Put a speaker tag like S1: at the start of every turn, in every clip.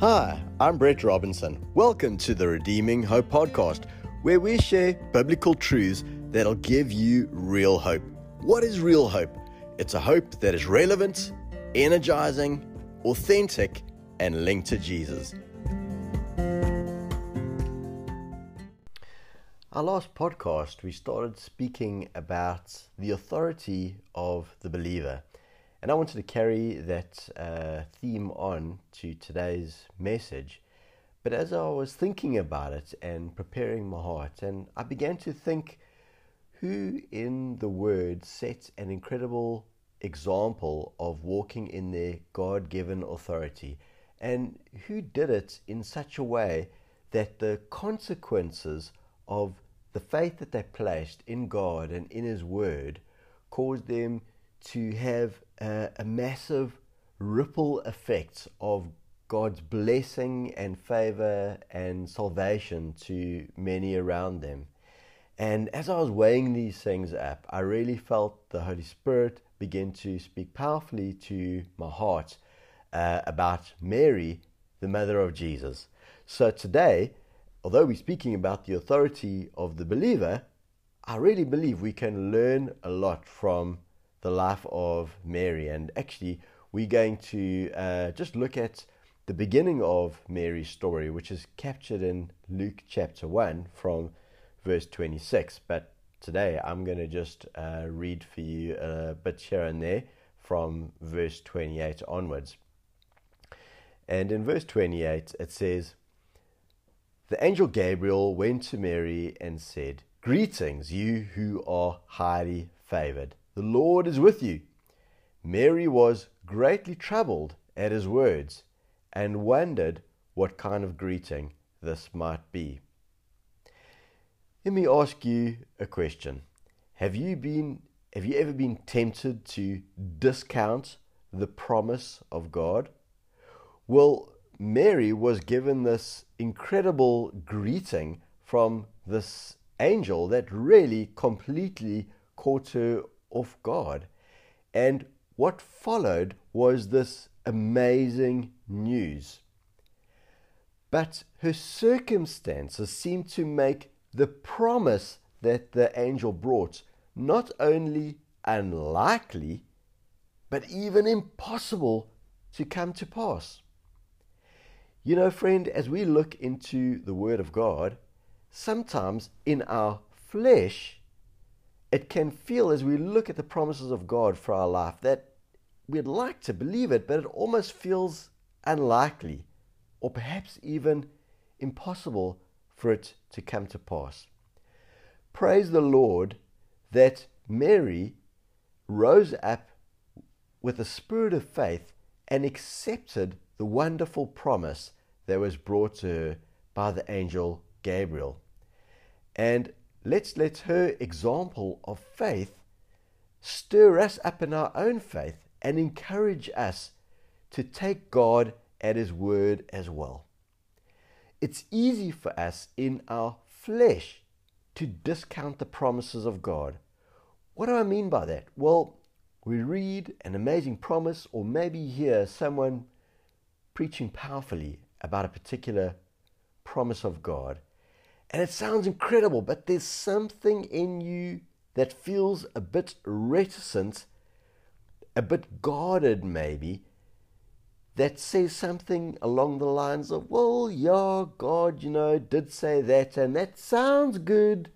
S1: Hi, I'm Brett Robinson. Welcome to the Redeeming Hope podcast, where we share biblical truths that'll give you real hope. What is real hope? It's a hope that is relevant, energizing, authentic, and linked to Jesus. Our last podcast, we started speaking about the authority of the believer. And I wanted to carry that uh, theme on to today's message. But as I was thinking about it and preparing my heart, and I began to think who in the Word sets an incredible example of walking in their God given authority, and who did it in such a way that the consequences of the faith that they placed in God and in His Word caused them to have a, a massive ripple effect of God's blessing and favor and salvation to many around them. And as I was weighing these things up, I really felt the Holy Spirit begin to speak powerfully to my heart uh, about Mary, the mother of Jesus. So today, although we're speaking about the authority of the believer, I really believe we can learn a lot from the life of Mary. And actually, we're going to uh, just look at the beginning of Mary's story, which is captured in Luke chapter 1 from verse 26. But today I'm going to just uh, read for you a bit here and there from verse 28 onwards. And in verse 28, it says, The angel Gabriel went to Mary and said, Greetings, you who are highly favored. The Lord is with you. Mary was greatly troubled at his words and wondered what kind of greeting this might be. Let me ask you a question. Have you been have you ever been tempted to discount the promise of God? Well, Mary was given this incredible greeting from this angel that really completely caught her of God. And what followed was this amazing news. But her circumstances seemed to make the promise that the angel brought not only unlikely, but even impossible to come to pass. You know, friend, as we look into the Word of God, sometimes in our flesh, it can feel as we look at the promises of God for our life that we'd like to believe it, but it almost feels unlikely or perhaps even impossible for it to come to pass. Praise the Lord that Mary rose up with a spirit of faith and accepted the wonderful promise that was brought to her by the angel Gabriel. And let's let her example of faith stir us up in our own faith and encourage us to take God at His word as well. It's easy for us in our flesh to discount the promises of God. What do I mean by that? Well, we read an amazing promise, or maybe hear someone preaching powerfully about a particular promise of God, and it sounds incredible, but there's something in you that feels a bit reticent, a bit guarded maybe, that says something along the lines of, well, yeah, God, you know, did say that, and that sounds good,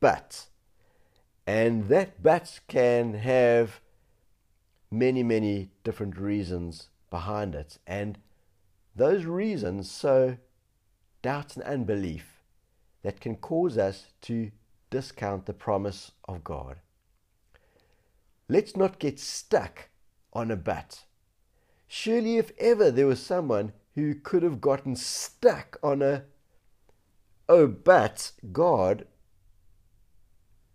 S1: but. And that but can have many, many different reasons behind it. And those reasons sow doubt and unbelief that can cause us to discount the promise of God. Let's not get stuck on a but. Surely, if ever there was someone who could have gotten stuck on a, oh, but God,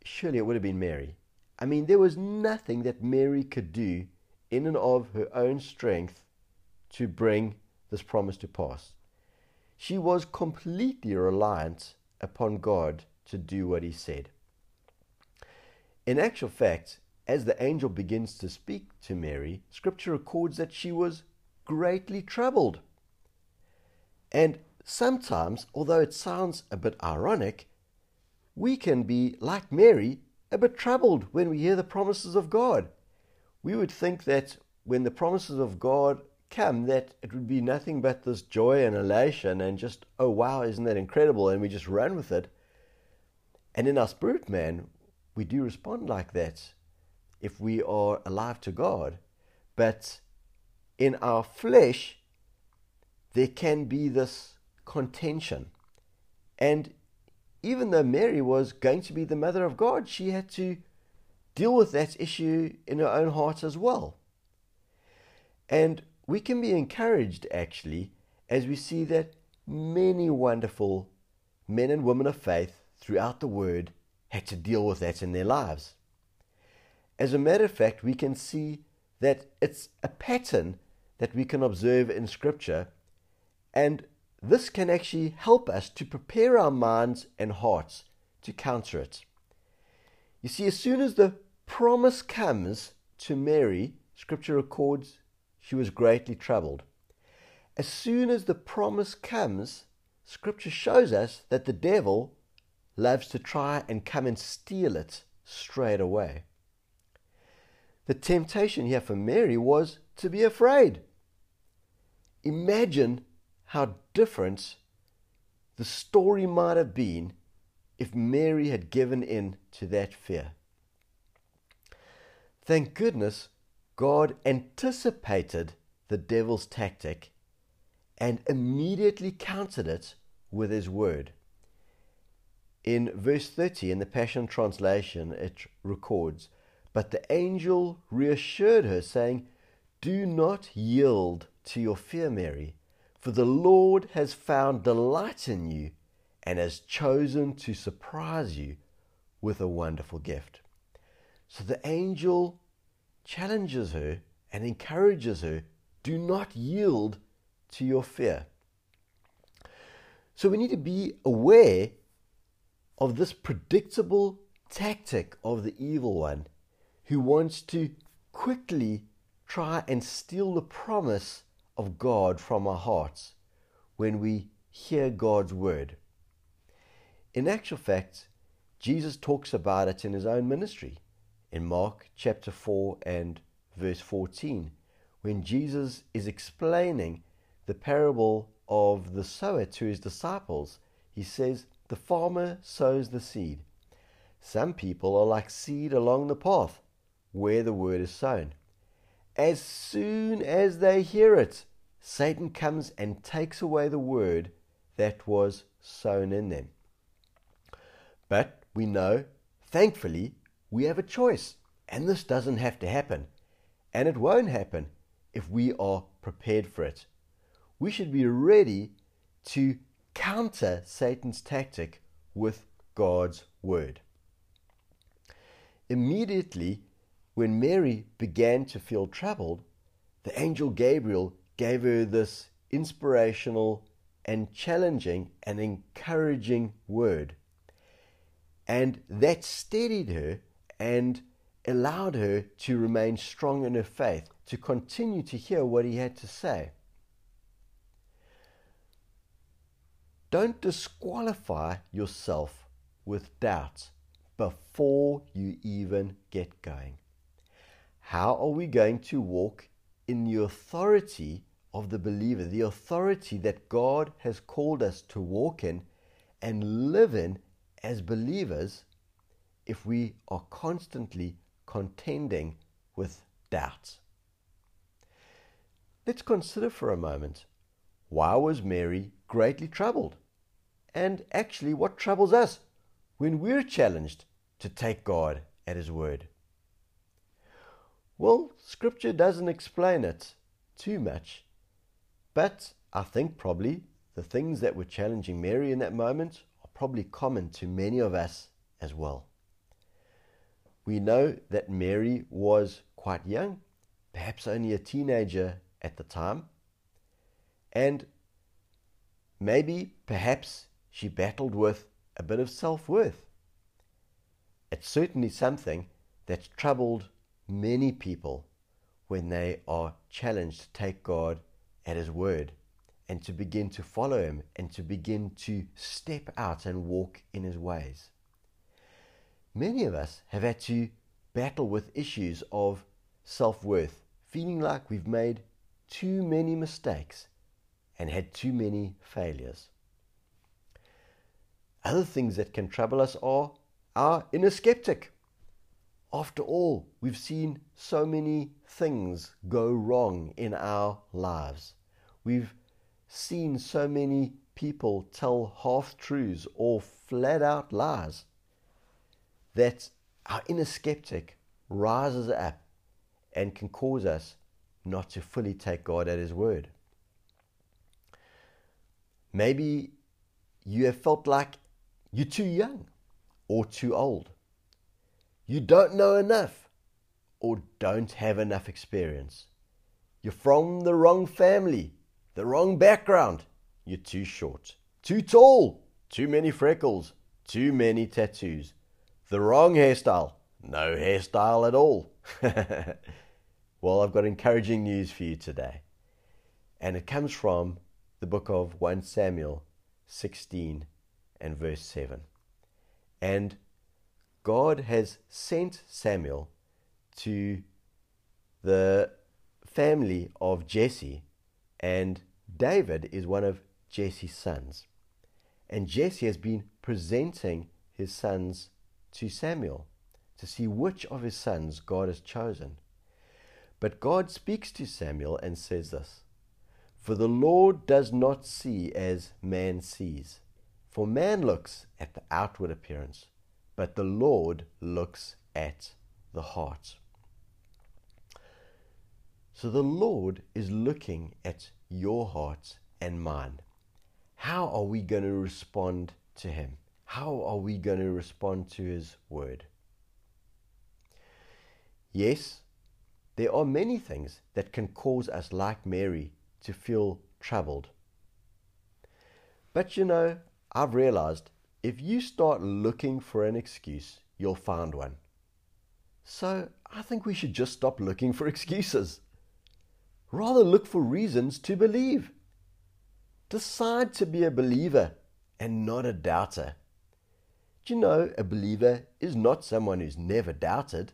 S1: surely it would have been Mary. I mean, there was nothing that Mary could do in and of her own strength to bring this promise to pass. She was completely reliant upon God to do what he said. In actual fact, as the angel begins to speak to Mary, scripture records that she was greatly troubled. And sometimes, although it sounds a bit ironic, we can be, like Mary, a bit troubled when we hear the promises of God. We would think that when the promises of God come, that it would be nothing but this joy and elation and just, oh wow, isn't that incredible? And we just run with it. And in our spirit man, we do respond like that if we are alive to God. But in our flesh, there can be this contention. And even though Mary was going to be the mother of God, she had to deal with that issue in her own heart as well. And we can be encouraged actually as we see that many wonderful men and women of faith throughout the Word had to deal with that in their lives. As a matter of fact, we can see that it's a pattern that we can observe in Scripture, and this can actually help us to prepare our minds and hearts to counter it. You see, as soon as the promise comes to Mary, Scripture records she was greatly troubled. As soon as the promise comes, Scripture shows us that the devil loves to try and come and steal it straight away. The temptation here for Mary was to be afraid. Imagine how different the story might have been if Mary had given in to that fear. Thank goodness God anticipated the devil's tactic and immediately countered it with his word. In verse 30 in the Passion Translation, it records, But the angel reassured her, saying, Do not yield to your fear, Mary, for the Lord has found delight in you and has chosen to surprise you with a wonderful gift. So the angel challenges her and encourages her do not yield to your fear. So we need to be aware of this predictable tactic of the evil one who wants to quickly try and steal the promise of God from our hearts when we hear God's word. In actual fact, Jesus talks about it in his own ministry in Mark chapter 4 and verse 14 when Jesus is explaining the parable of the sower to his disciples. He says, The farmer sows the seed. Some people are like seed along the path where the word is sown. As soon as they hear it, Satan comes and takes away the word that was sown in them. But we know, thankfully, we have a choice, and this doesn't have to happen. And it won't happen if we are prepared for it. We should be ready to counter Satan's tactic with God's word. Immediately, when Mary began to feel troubled, the angel Gabriel gave her this inspirational and challenging and encouraging word. And that steadied her and allowed her to remain strong in her faith, to continue to hear what he had to say. Don't disqualify yourself with doubts before you even get going. How are we going to walk in the authority of the believer, the authority that God has called us to walk in and live in as believers if we are constantly contending with doubts. Let's consider for a moment why was Mary greatly troubled? And actually, what troubles us when we're challenged to take God at His word? Well, Scripture doesn't explain it too much, but I think probably the things that were challenging Mary in that moment are probably common to many of us as well. We know that Mary was quite young, perhaps only a teenager at the time, and maybe, perhaps, she battled with a bit of self worth. It's certainly something that's troubled many people when they are challenged to take God at His word and to begin to follow him and to begin to step out and walk in his ways. Many of us have had to battle with issues of self worth, feeling like we've made too many mistakes and had too many failures. Other things that can trouble us are our inner skeptic. After all, we've seen so many things go wrong in our lives. We've seen so many people tell half truths or flat out lies that our inner skeptic rises up and can cause us not to fully take God at His word. Maybe you have felt like you're too young or too old. You don't know enough or don't have enough experience. You're from the wrong family, the wrong background. You're too short, too tall, too many freckles, too many tattoos, the wrong hairstyle, no hairstyle at all. well, I've got encouraging news for you today. And it comes from the book of 1 Samuel 16 and verse 7. And God has sent Samuel to the family of Jesse, and David is one of Jesse's sons. And Jesse has been presenting his sons to Samuel to see which of his sons God has chosen. But God speaks to Samuel and says this For the Lord does not see as man sees. For man looks at the outward appearance, but the Lord looks at the heart. So the Lord is looking at your heart and mine. How are we going to respond to Him? How are we going to respond to His word? Yes, there are many things that can cause us, like Mary, to feel troubled. But you know, I've realized if you start looking for an excuse, you'll find one. So I think we should just stop looking for excuses. Rather look for reasons to believe. Decide to be a believer and not a doubter. Do you know a believer is not someone who's never doubted?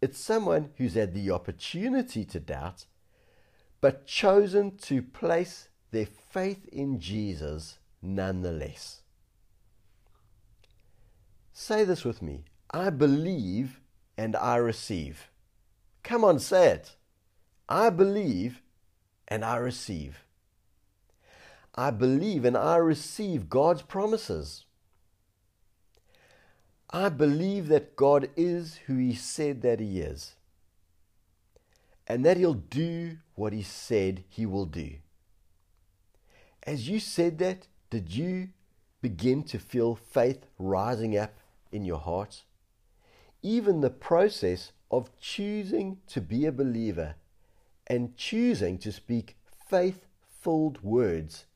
S1: It's someone who's had the opportunity to doubt, but chosen to place their faith in Jesus nonetheless. Say this with me I believe and I receive. Come on, say it. I believe and I receive. I believe and I receive God's promises. I believe that God is who He said that He is, and that He'll do what He said He will do. As you said that, did you begin to feel faith rising up in your heart? Even the process of choosing to be a believer and choosing to speak faith filled words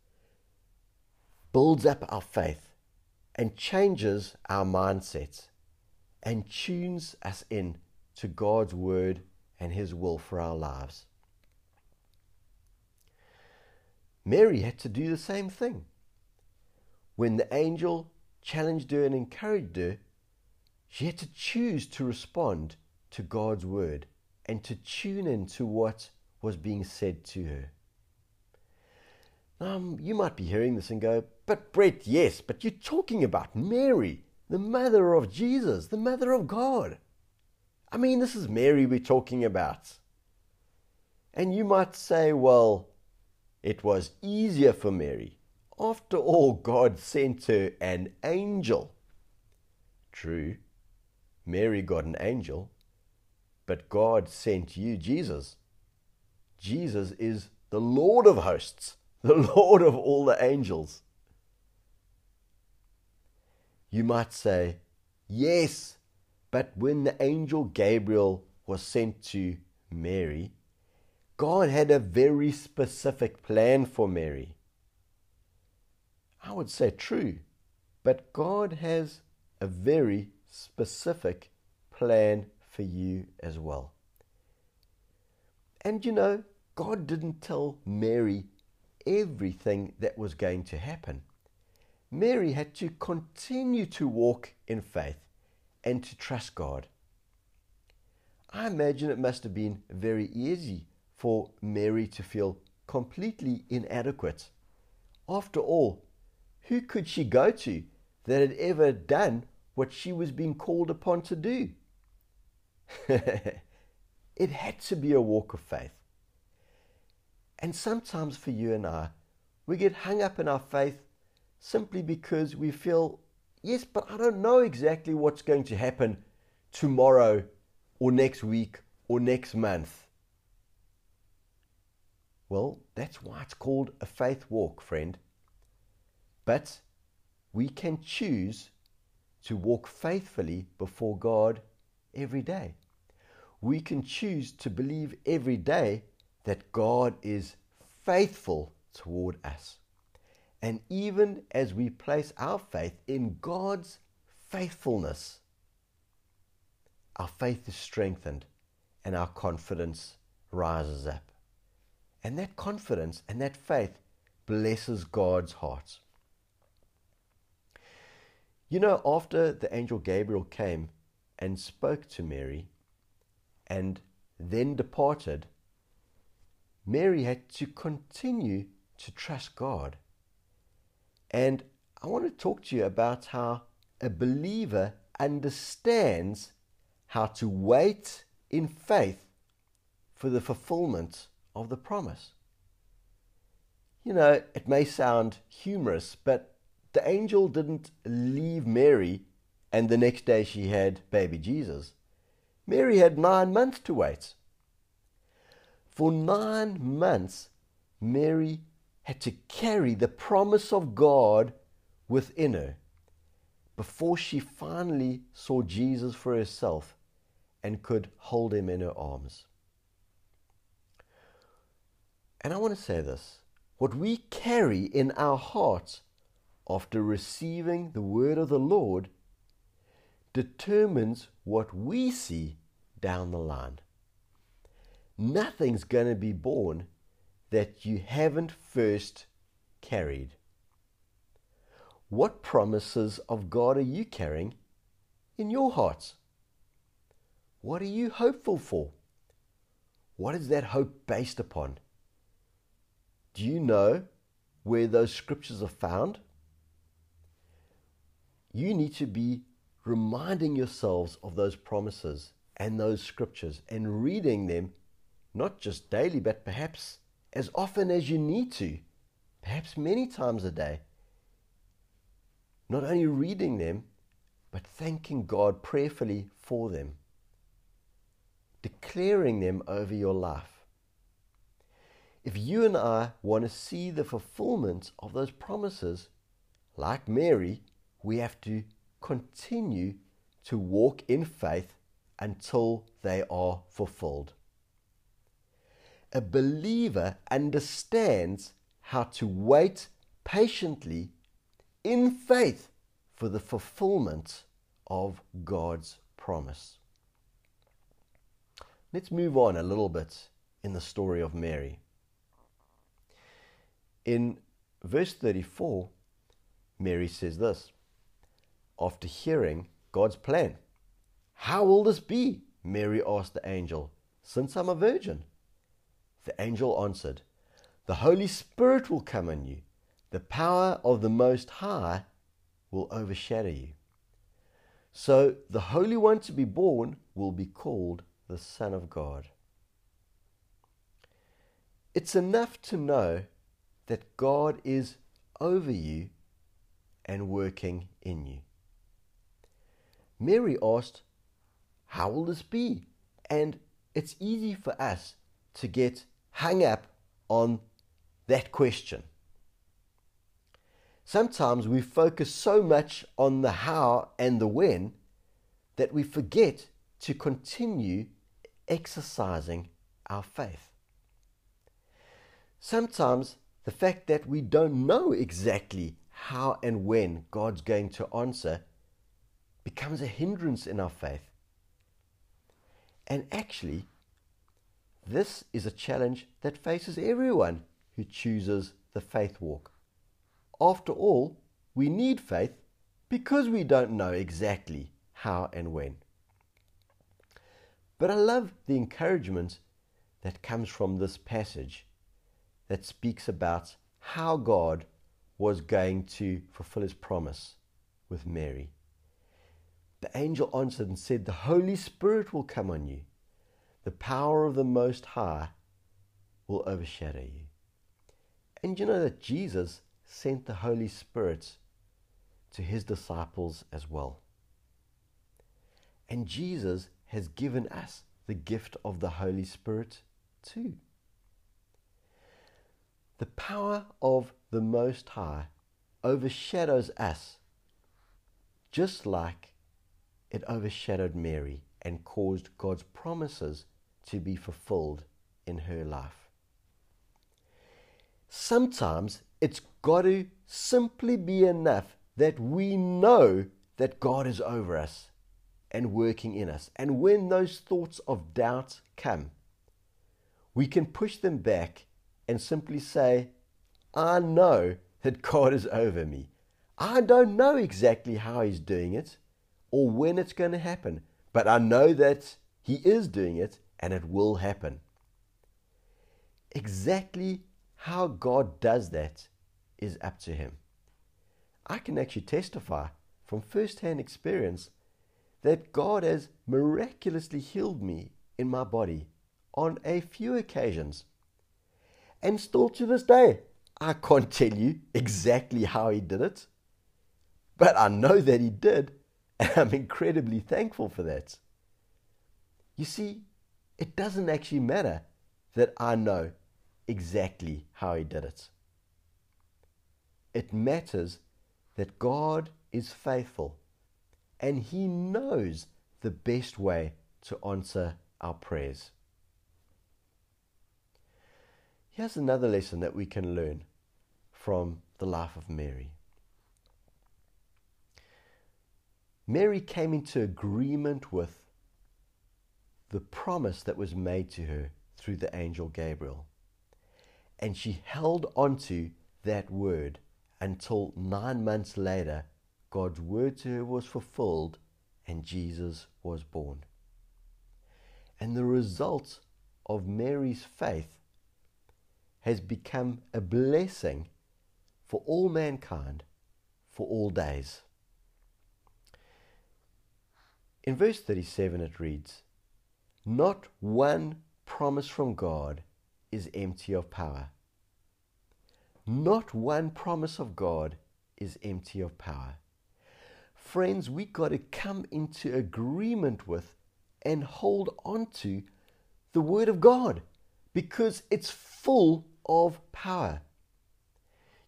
S1: builds up our faith and changes our mindsets and tunes us in to God's word and his will for our lives. Mary had to do the same thing. When the angel challenged her and encouraged her, she had to choose to respond to God's word and to tune in to what was being said to her. Um, you might be hearing this and go, but Brett, yes, but you're talking about Mary, the mother of Jesus, the mother of God. I mean, this is Mary we're talking about. And you might say, well, it was easier for Mary after all, God sent her an angel. True, Mary got an angel, but God sent you Jesus. Jesus is the Lord of hosts, the Lord of all the angels. You might say, yes, but when the angel Gabriel was sent to Mary, God had a very specific plan for Mary. I would say true, but God has a very specific plan for you as well. And you know, God didn't tell Mary everything that was going to happen. Mary had to continue to walk in faith and to trust God. I imagine it must have been very easy for Mary to feel completely inadequate. After all, who could she go to that had ever done what she was being called upon to do? it had to be a walk of faith. And sometimes for you and I, we get hung up in our faith simply because we feel, yes, but I don't know exactly what's going to happen tomorrow or next week or next month. Well, that's why it's called a faith walk, friend. But we can choose to walk faithfully before God every day. We can choose to believe every day that God is faithful toward us. And even as we place our faith in God's faithfulness, our faith is strengthened and our confidence rises up. And that confidence and that faith blesses God's heart. You know, after the angel Gabriel came and spoke to Mary and then departed, Mary had to continue to trust God. And I want to talk to you about how a believer understands how to wait in faith for the fulfillment of the promise. You know, it may sound humorous, but the angel didn't leave Mary and the next day she had baby Jesus. Mary had nine months to wait. For nine months, Mary had to carry the promise of God within her before she finally saw Jesus for herself and could hold him in her arms. And I want to say this what we carry in our hearts after receiving the word of the Lord determines what we see down the line. Nothing's going to be born that you haven't first carried. What promises of God are you carrying in your hearts? What are you hopeful for? What is that hope based upon? Do you know where those scriptures are found? You need to be reminding yourselves of those promises and those scriptures and reading them not just daily, but perhaps as often as you need to, perhaps many times a day. Not only reading them, but thanking God prayerfully for them, declaring them over your life. If you and I want to see the fulfillment of those promises, like Mary, we have to continue to walk in faith until they are fulfilled a believer understands how to wait patiently in faith for the fulfillment of God's promise. Let's move on a little bit in the story of Mary. In verse 34, Mary says this after hearing God's plan. How will this be? Mary asked the angel, since I'm a virgin. The angel answered, The Holy Spirit will come on you. The power of the Most High will overshadow you. So the Holy One to be born will be called the Son of God. It's enough to know that God is over you and working in you. Mary asked, How will this be? And it's easy for us to get hung up on that question. Sometimes we focus so much on the how and the when that we forget to continue exercising our faith. Sometimes the fact that we don't know exactly how and when God's going to answer becomes a hindrance in our faith. And actually, this is a challenge that faces everyone who chooses the faith walk. After all, we need faith because we don't know exactly how and when. But I love the encouragement that comes from this passage that speaks about how God was going to fulfill his promise with Mary. The angel answered and said, The Holy Spirit will come on you. The power of the Most High will overshadow you. And you know that Jesus sent the Holy Spirit to his disciples as well. And Jesus has given us the gift of the Holy Spirit too. The power of the Most High overshadows us just like it overshadowed Mary and caused God's promises to be fulfilled in her life. Sometimes it's got to simply be enough that we know that God is over us and working in us. And when those thoughts of doubt come, we can push them back and simply say, I know that God is over me. I don't know exactly how He's doing it or when it's going to happen, but I know that He is doing it and it will happen. Exactly how God does that is up to Him. I can actually testify from first hand experience that God has miraculously healed me in my body on a few occasions. And still to this day, I can't tell you exactly how He did it, but I know that He did, and I'm incredibly thankful for that. You see, it doesn't actually matter that I know exactly how He did it. It matters that God is faithful and He knows the best way to answer our prayers. Here's another lesson that we can learn from the life of Mary. Mary came into agreement with the promise that was made to her through the angel Gabriel. And she held onto that word until nine months later, God's word to her was fulfilled and Jesus was born. And the result of Mary's faith has become a blessing for all mankind for all days. In verse 37 it reads, Not one promise from God is empty of power. Not one promise of God is empty of power. Friends, we got to come into agreement with and hold on to the Word of God because it's full of power.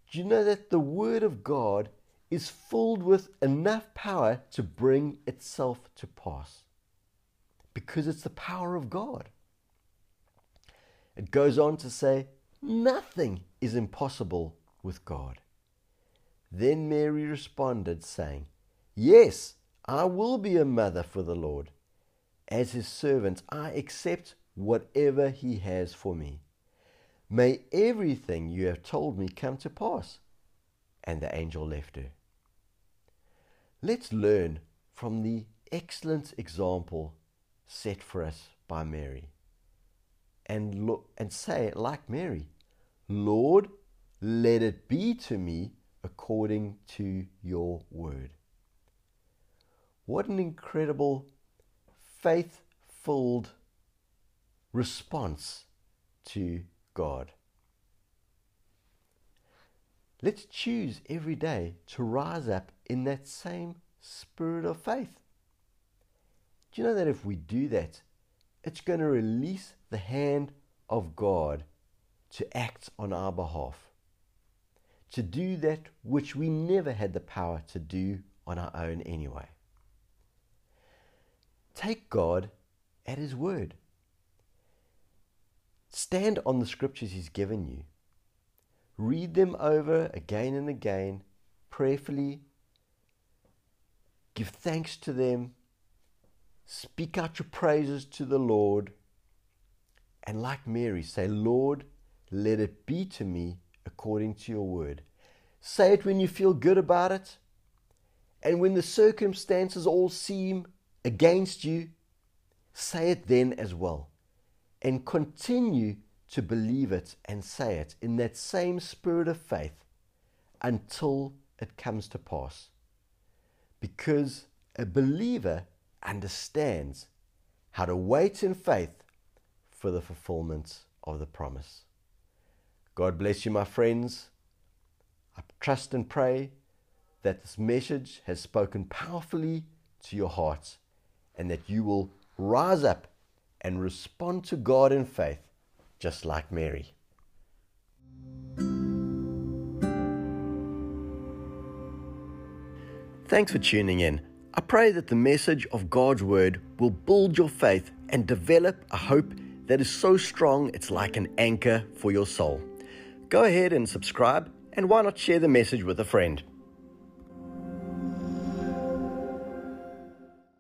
S1: Do you know that the Word of God is filled with enough power to bring itself to pass? Because it's the power of God. It goes on to say, Nothing is impossible with God. Then Mary responded, saying, Yes, I will be a mother for the Lord. As his servant, I accept whatever he has for me. May everything you have told me come to pass. And the angel left her. Let's learn from the excellent example set for us by Mary and look and say like Mary, Lord, let it be to me according to your word. What an incredible faith filled response to God. Let's choose every day to rise up in that same spirit of faith. Do you know that if we do that, it's going to release the hand of God to act on our behalf, to do that which we never had the power to do on our own anyway. Take God at His word. Stand on the scriptures He's given you. Read them over again and again, prayerfully. Give thanks to them. Speak out your praises to the Lord. And like Mary, say, Lord, let it be to me according to your word. Say it when you feel good about it. And when the circumstances all seem against you, say it then as well. And continue to believe it and say it in that same spirit of faith until it comes to pass. Because a believer understands how to wait in faith for the fulfillment of the promise. God bless you, my friends. I trust and pray that this message has spoken powerfully to your hearts and that you will rise up and respond to God in faith, just like Mary. Thanks for tuning in. I pray that the message of God's Word will build your faith and develop a hope that is so strong it's like an anchor for your soul. Go ahead and subscribe, and why not share the message with a friend?